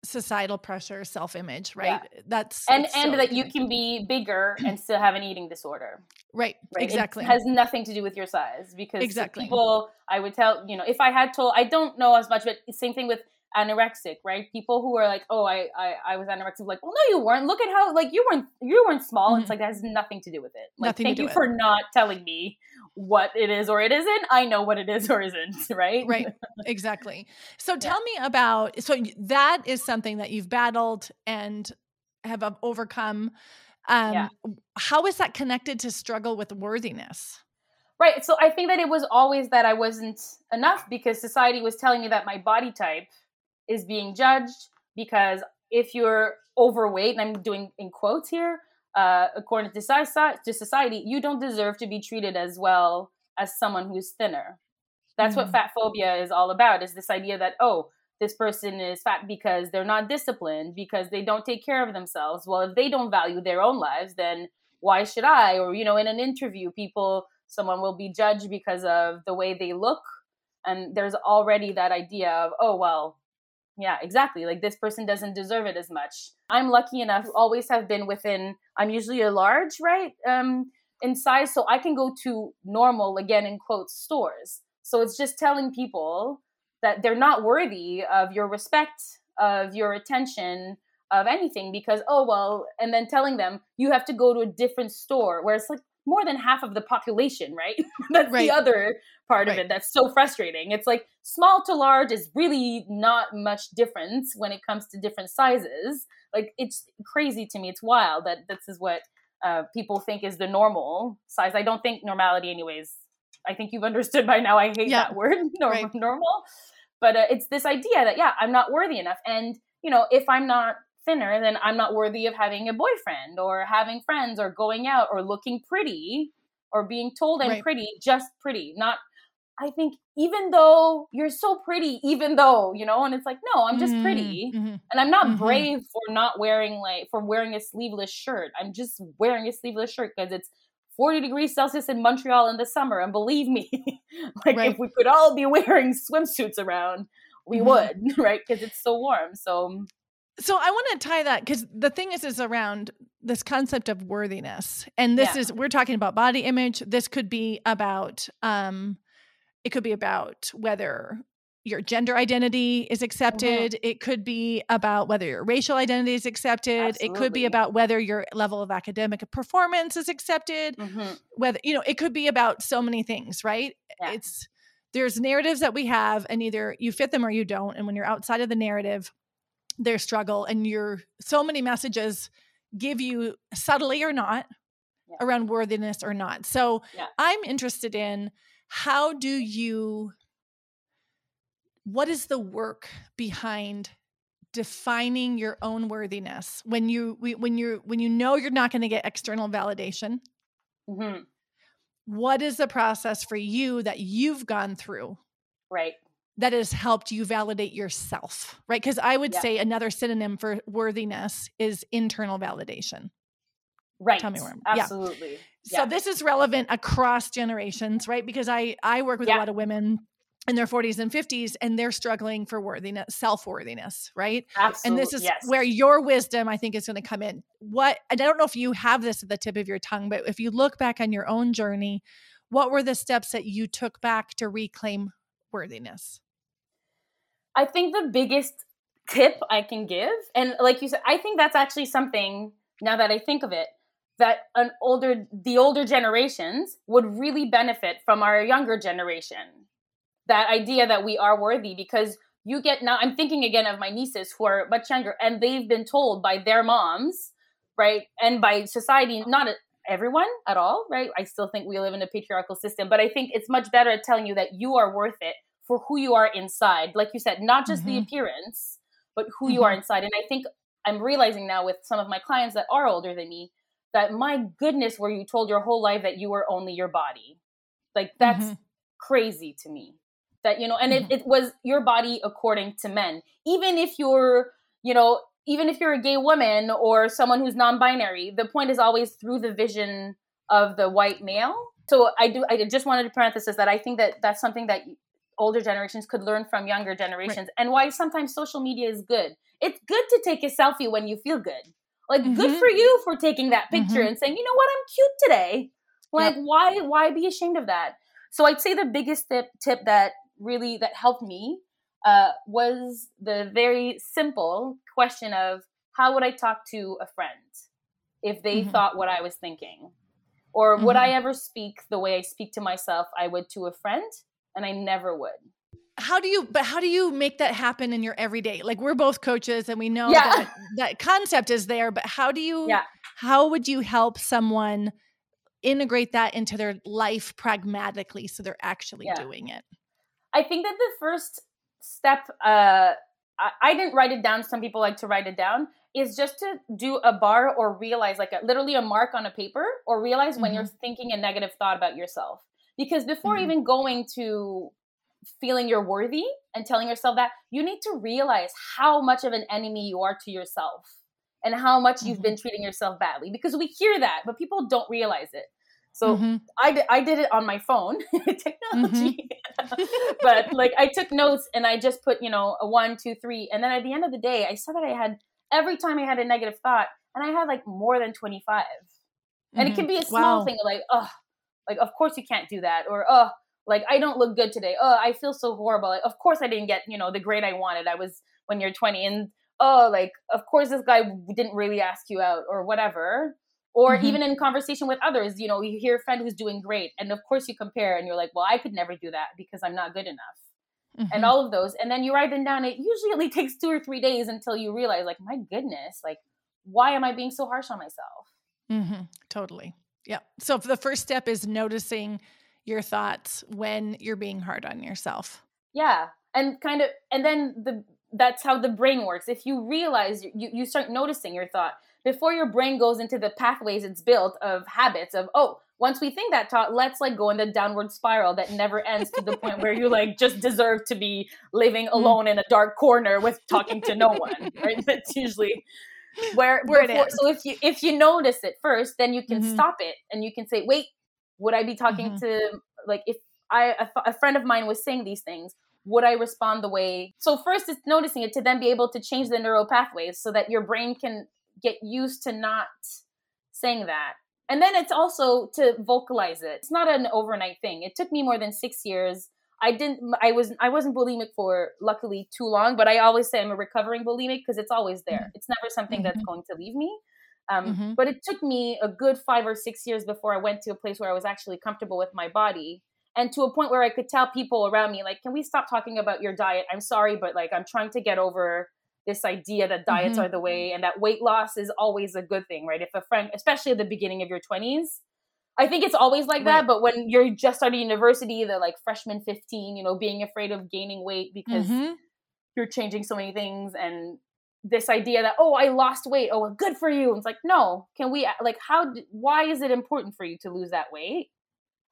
societal pressure, self-image, right? Yeah. That's and and so that you can be bigger and still have an eating disorder. Right. right. Exactly. It has nothing to do with your size because exactly. people I would tell, you know, if I had told I don't know as much, but same thing with anorexic, right? People who are like, "Oh, I, I, I was anorexic," like, "Well, no, you weren't. Look at how like you weren't you weren't small." Mm-hmm. It's like that has nothing to do with it. Like, nothing thank you for not telling me what it is or it isn't. I know what it is or isn't. [laughs] Right. Right. Exactly. So tell me about. So that is something that you've battled and have overcome. Um, yeah. How is that connected to struggle with worthiness? Right. So I think that it was always that I wasn't enough because society was telling me that my body type is being judged because if you're overweight, and I'm doing in quotes here, uh, according to society, you don't deserve to be treated as well as someone who's thinner. That's mm-hmm. what fat phobia is all about. Is this idea that oh, this person is fat because they're not disciplined, because they don't take care of themselves. Well, if they don't value their own lives, then why should I? Or, you know, in an interview, people, someone will be judged because of the way they look. And there's already that idea of, oh, well, yeah, exactly. Like this person doesn't deserve it as much. I'm lucky enough, always have been within, I'm usually a large, right? Um, in size. So I can go to normal, again, in quotes, stores. So it's just telling people that they're not worthy of your respect, of your attention, of anything because oh well and then telling them you have to go to a different store where it's like more than half of the population right? [laughs] That's right. the other part right. of it that's so frustrating. It's like small to large is really not much difference when it comes to different sizes. Like it's crazy to me. It's wild that this is what uh, people think is the normal size. I don't think normality anyways. I think you've understood by now. I hate yeah. that word [laughs] normal, right. normal. But uh, it's this idea that yeah i'm not worthy enough. And you know if i'm not thinner, then I'm not worthy of having a boyfriend or having friends or going out or looking pretty or being told I'm right. pretty, just pretty. Not, I think, even though you're so pretty, even though, you know, and it's like, no, I'm just mm-hmm. pretty. Mm-hmm. And I'm not mm-hmm. brave for not wearing, like, for wearing a sleeveless shirt. I'm just wearing a sleeveless shirt because it's 40 degrees Celsius in Montreal in the summer. And believe me, [laughs] like, right. if we could all be [laughs] wearing swimsuits around, we mm-hmm. would, [laughs] right? Because it's so warm. So, so I want to tie that because the thing is, is around this concept of worthiness, and this yeah. is we're talking about body image. This could be about, um, it could be about whether your gender identity is accepted. Mm-hmm. It could be about whether your racial identity is accepted. Absolutely. It could be about whether your level of academic performance is accepted. Mm-hmm. Whether you know, it could be about so many things, right? Yeah. It's there's narratives that we have, and either you fit them or you don't. And when you're outside of the narrative, their struggle and your so many messages give you subtly or not yeah. around worthiness or not. So yeah. I'm interested in how do you what is the work behind defining your own worthiness when you when you when you know you're not going to get external validation mm-hmm. what is the process for you that you've gone through right that has helped you validate yourself, right? Because I would yeah. say another synonym for worthiness is internal validation. Right. Tell me where I'm. Absolutely. Yeah. So this is relevant across generations, right? Because I I work with yeah. a lot of women in their 40s and 50s and they're struggling for worthiness, self-worthiness, right? Absolutely. And this is yes. where your wisdom I think is going to come in. What I don't know if you have this at the tip of your tongue, but if you look back on your own journey, what were the steps that you took back to reclaim worthiness? I think the biggest tip I can give, and like you said, I think that's actually something now that I think of it, that an older the older generations would really benefit from our younger generation. That idea that we are worthy because you get now I'm thinking again of my nieces who are much younger and they've been told by their moms, right? And by society, not everyone at all, right? I still think we live in a patriarchal system, but I think it's much better at telling you that you are worth it for who you are inside. Like you said, not just mm-hmm. the appearance, but who mm-hmm. you are mm-hmm. inside. And I think I'm realizing now with some of my clients that are older than me that my goodness, were you told your whole life that you were only your body. Like that's mm-hmm. crazy to me. That, you know, and it, mm-hmm. it was your body according to men. Even if you're, you know, even if you're a gay woman or someone who's non-binary, the point is always through the vision of the white male. So I do. I just wanted to parenthesis that I think that that's something that older generations could learn from younger generations right. and why sometimes social media is good. It's good to take a selfie when you feel good. Like mm-hmm. good for you for taking that picture mm-hmm. and saying, "You know what? I'm cute today." Like yep. why why be ashamed of that? So I'd say the biggest tip tip that really that helped me uh, was the very simple question of how would I talk to a friend if they mm-hmm. thought what I was thinking? Or would I mm-hmm. ever speak the way I speak to myself I would to a friend? And I never would. How do you but how do you make that happen in your everyday? Like we're both coaches and we know yeah. that that concept is there, but how do you yeah. how would you help someone integrate that into their life pragmatically so they're actually yeah. doing it? I think that the first step uh I, I didn't write it down. Some people like to write it down is just to do a bar or realize like a, literally a mark on a paper or realize mm-hmm. when you're thinking a negative thought about yourself because before mm-hmm. even going to feeling you're worthy and telling yourself that, you need to realize how much of an enemy you are to yourself. and how much you've Mhm. been treating yourself badly because we hear that but people don't realize it so Mhm. I, I did it on my phone [laughs] technology [laughs] but like i took notes and i just put you know a one two three and then at the end of the day i saw that i had every time i had a negative thought and i had like more than 25 and it Mhm. can be a small Wow. thing like oh like of course you can't do that or oh like i don't look good today oh i feel so horrible like, of course i didn't get you know the grade i wanted i was when you're 20 and oh like of course this guy didn't really ask you out or whatever or Mhm. even in conversation with others you know you hear a friend who's doing great and of course you compare and you're like well i could never do that because i'm not good enough and Mhm. all of those and then you write them down it usually only [laughs] takes two or three days until you realize like my goodness like why am i being so harsh on myself Mm-hmm. Totally. Yeah. So the first step is noticing your thoughts when you're being hard on yourself. yeah and kind of and then the that's how the brain works if you realize you, you start noticing your thought before your brain goes into the pathways it's built of habits of oh once we think that thought let's like go in the downward spiral that never ends to the point where you like just deserve to be living Mm. alone in a dark corner with talking to no one right [laughs] that's usually where, [laughs] Where it before- so if you if you notice it first then you can Mhm. stop it and you can say wait would i be talking Mhm. to like if i a, friend of mine was saying these things would i respond the way so first it's noticing it to then be able to change the neural pathways so that your brain can get used to not saying that and then it's also to vocalize it it's not an overnight thing it took me more than six years i didn't i was i wasn't bulimic for luckily too long but i always say i'm a recovering bulimic because it's always there it's never something that's Mhm. going to leave me um, Mhm. but it took me a good five or six years before i went to a place where i was actually comfortable with my body and to a point where i could tell people around me like can we stop talking about your diet i'm sorry but like i'm trying to get over this idea that diets Mhm. are the way and that weight loss is always a good thing right if a friend especially at the beginning of your 20s i think it's always like that but when you're just starting university the like freshman 15 you know being afraid of gaining weight because Mhm. you're changing so many things and this idea that oh i lost weight. Oh well, good for you. And it's like no. Can we like how why is it important for you to lose that weight?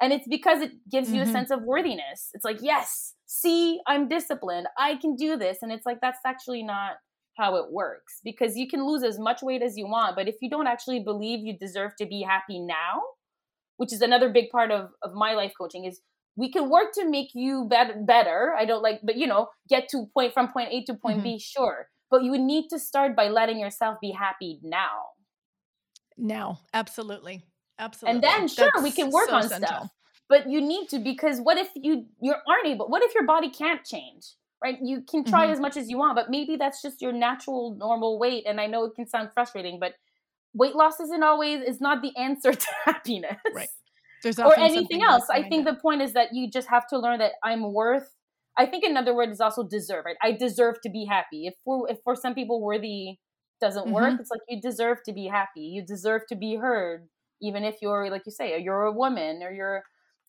And it's because it gives you Mhm. a sense of worthiness. It's like yes. See i'm disciplined. I can do this. And it's like that's actually not how it works because you can lose as much weight as you want but if you don't actually believe you deserve to be happy now which is another big part of, of my life coaching is we can work to make you better better i don't like but you know get to point from point a to point b sure but you would need to start by letting yourself be happy now Now, absolutely. Absolutely. and then sure we can work so on essential. stuff but you need to because what if you you aren't able what if your body can't change right you can try Mhm. as much as you want but maybe that's just your natural normal weight and i know it can sound frustrating but weight loss isn't always is not the answer [laughs] to happiness Right. There's or anything else. I think the point is that you just have to learn that I'm worth. I think another word is also deserve. Right? I deserve to be happy. If for if for some people worthy doesn't work, Mhm. it's like you deserve to be happy. You deserve to be heard, even if you're like you say you're a woman or you're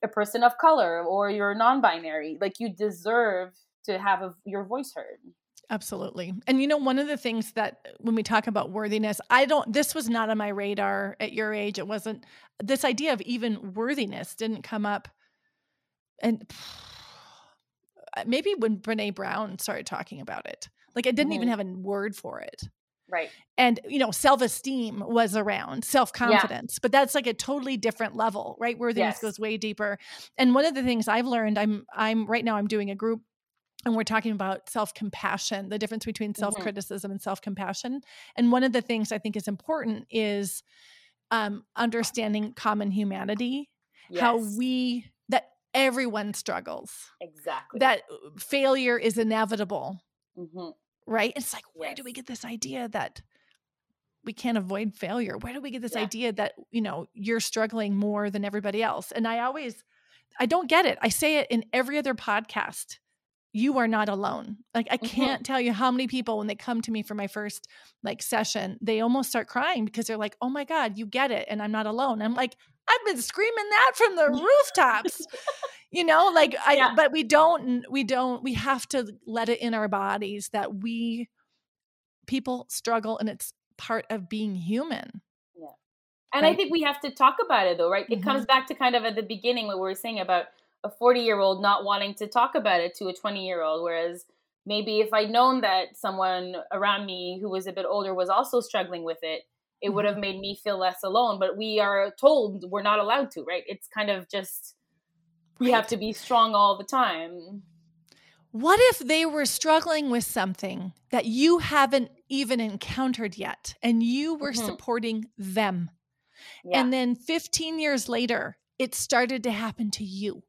a person of color or you're non-binary. Like you deserve to have a, your voice heard. Absolutely. And you know, one of the things that when we talk about worthiness, I don't, this was not on my radar at your age. It wasn't, this idea of even worthiness didn't come up. And [sighs] maybe when Brene Brown started talking about it, like I didn't even Mhm. have a word for it. Right. And, you know, self esteem was around, self confidence, but that's like a totally different level, right? Worthiness Yes. goes way deeper. And one of the things I've learned, I'm, I'm right now, I'm doing a group and we're talking about self compassion, the difference between Mm-hmm. self criticism and self compassion. And one of the things I think is important is um, understanding common humanity, how we, that everyone struggles, exactly that uh, failure is inevitable, Mhm. right? It's like, where do we get this idea that we can't avoid failure? Where do we get this Yeah. idea that, you know, you're struggling more than everybody else? And I always, I don't get it. I say it in every other podcast. You are not alone. Like I Mhm. can't tell you how many people when they come to me for my first like session, they almost start crying because they're like, "Oh my god, you get it and I'm not alone." I'm like, "I've been screaming that from the [laughs] rooftops." you know, like I Yeah. but we don't we don't we have to let it in our bodies that we people struggle and it's part of being human. Yeah. And I think we have to talk about it though, right? It comes back to kind of at the beginning what we were saying about a 40 year old not wanting to talk about it to a 20 year old, whereas maybe if I'd known that someone around me who was a bit older was also struggling with it, it would have mm-hmm. made me feel less alone. But we are told we're not allowed to, right? It's kind of just we have to be strong all the time. What if they were struggling with something that you haven't even encountered yet and you were mm-hmm. supporting them? Yeah. And then 15 years later, it started to happen to you.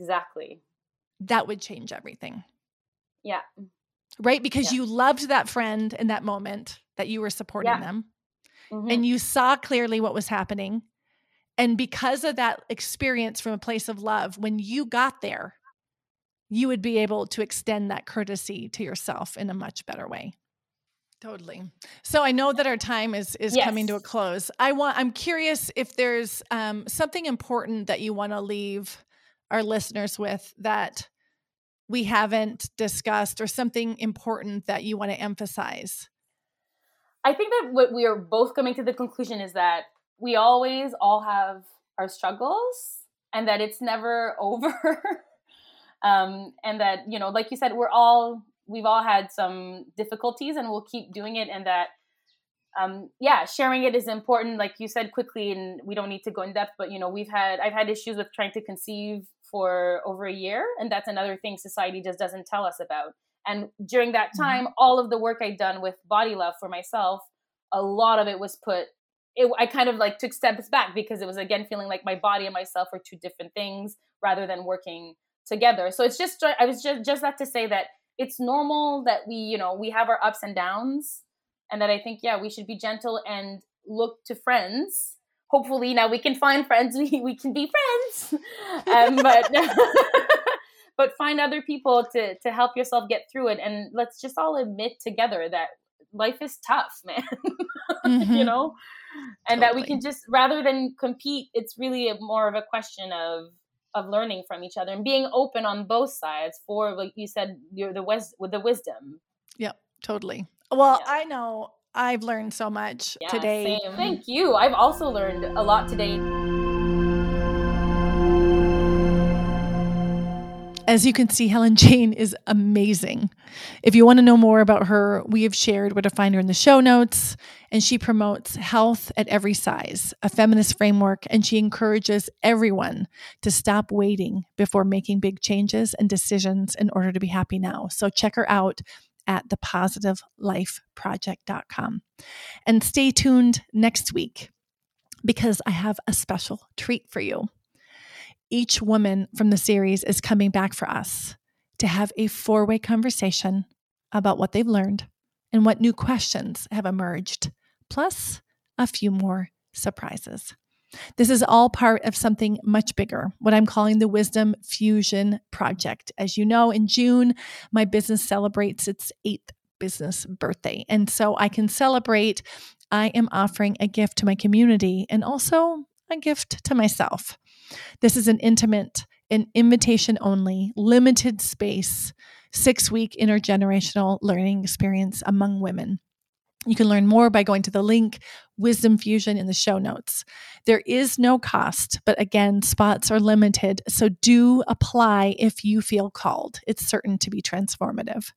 Exactly. That would change everything. Yeah. Right? Because yeah. you loved that friend in that moment that you were supporting yeah. them. Mm-hmm. And you saw clearly what was happening. And because of that experience from a place of love, when you got there, you would be able to extend that courtesy to yourself in a much better way. Totally. So I know that our time is is yes. coming to a close. I want I'm curious if there's um, something important that you want to leave our listeners with that we haven't discussed or something important that you want to emphasize. I think that what we are both coming to the conclusion is that we always all have our struggles and that it's never [laughs] over um, and that you know like you said we're all we've all had some difficulties and we'll keep doing it and that um, yeah sharing it is important like you said quickly and we don't need to go in depth but you know we've had i've had issues with trying to conceive for over a year and that's another thing society just doesn't tell us about and during that mm-hmm. time mm-hmm. all of the work i'd done with body love for myself a lot of it was put it, I kind of like took steps back because it was again feeling like my body and myself were two different things rather than working together. So it's just I was just just that to say that it's normal that we you know we have our ups and downs, and that I think yeah we should be gentle and look to friends. Hopefully now we can find friends. [laughs] We we can be friends, um, but. [laughs] but find other people to to help yourself get through it and let's just all admit together that life is tough [laughs] man mm-hmm. you know and totally. that we can just rather than compete it's really a, more of a question of of learning from each other and being open on both sides for like you said you're the wis- with the wisdom yeah totally well yeah. i know i've learned so much yeah, today same. thank you i've also learned a lot today As you can see, Helene-Jane is amazing. If you want to know more about her, we have shared where to find her in the show notes. And she promotes health at every size, a feminist framework, and she encourages everyone to stop waiting before making big changes and decisions in order to be happy now. So check her out at thepositivelifeproject.com. And stay tuned next week because I have a special treat for you each woman from the series is coming back for us to have a four way conversation about what they've learned and what new questions have emerged, plus a few more surprises. This is all part of something much bigger, what I'm calling the Wisdom Fusion Project. As you know, in June, my business celebrates its eighth business birthday. And so I can celebrate, I am offering a gift to my community and also a gift to myself. This is an intimate, an invitation only, limited space, six week intergenerational learning experience among women. You can learn more by going to the link Wisdom Fusion in the show notes. There is no cost, but again, spots are limited, so do apply if you feel called. It's certain to be transformative.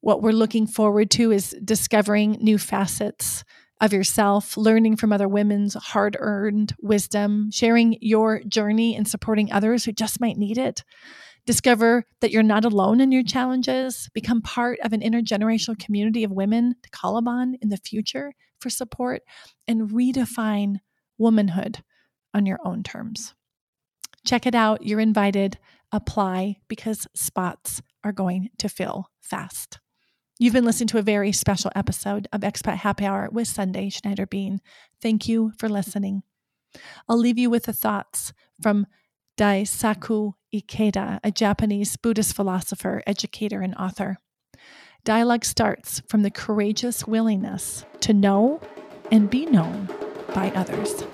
What we're looking forward to is discovering new facets of yourself, learning from other women's hard earned wisdom, sharing your journey and supporting others who just might need it. Discover that you're not alone in your challenges. Become part of an intergenerational community of women to call upon in the future for support and redefine womanhood on your own terms. Check it out. You're invited. Apply because spots are going to fill fast. You've been listening to a very special episode of Expat Happy Hour with Sundae Schneider Bean. Thank you for listening. I'll leave you with the thoughts from Daisaku Ikeda, a Japanese Buddhist philosopher, educator, and author. Dialogue starts from the courageous willingness to know and be known by others.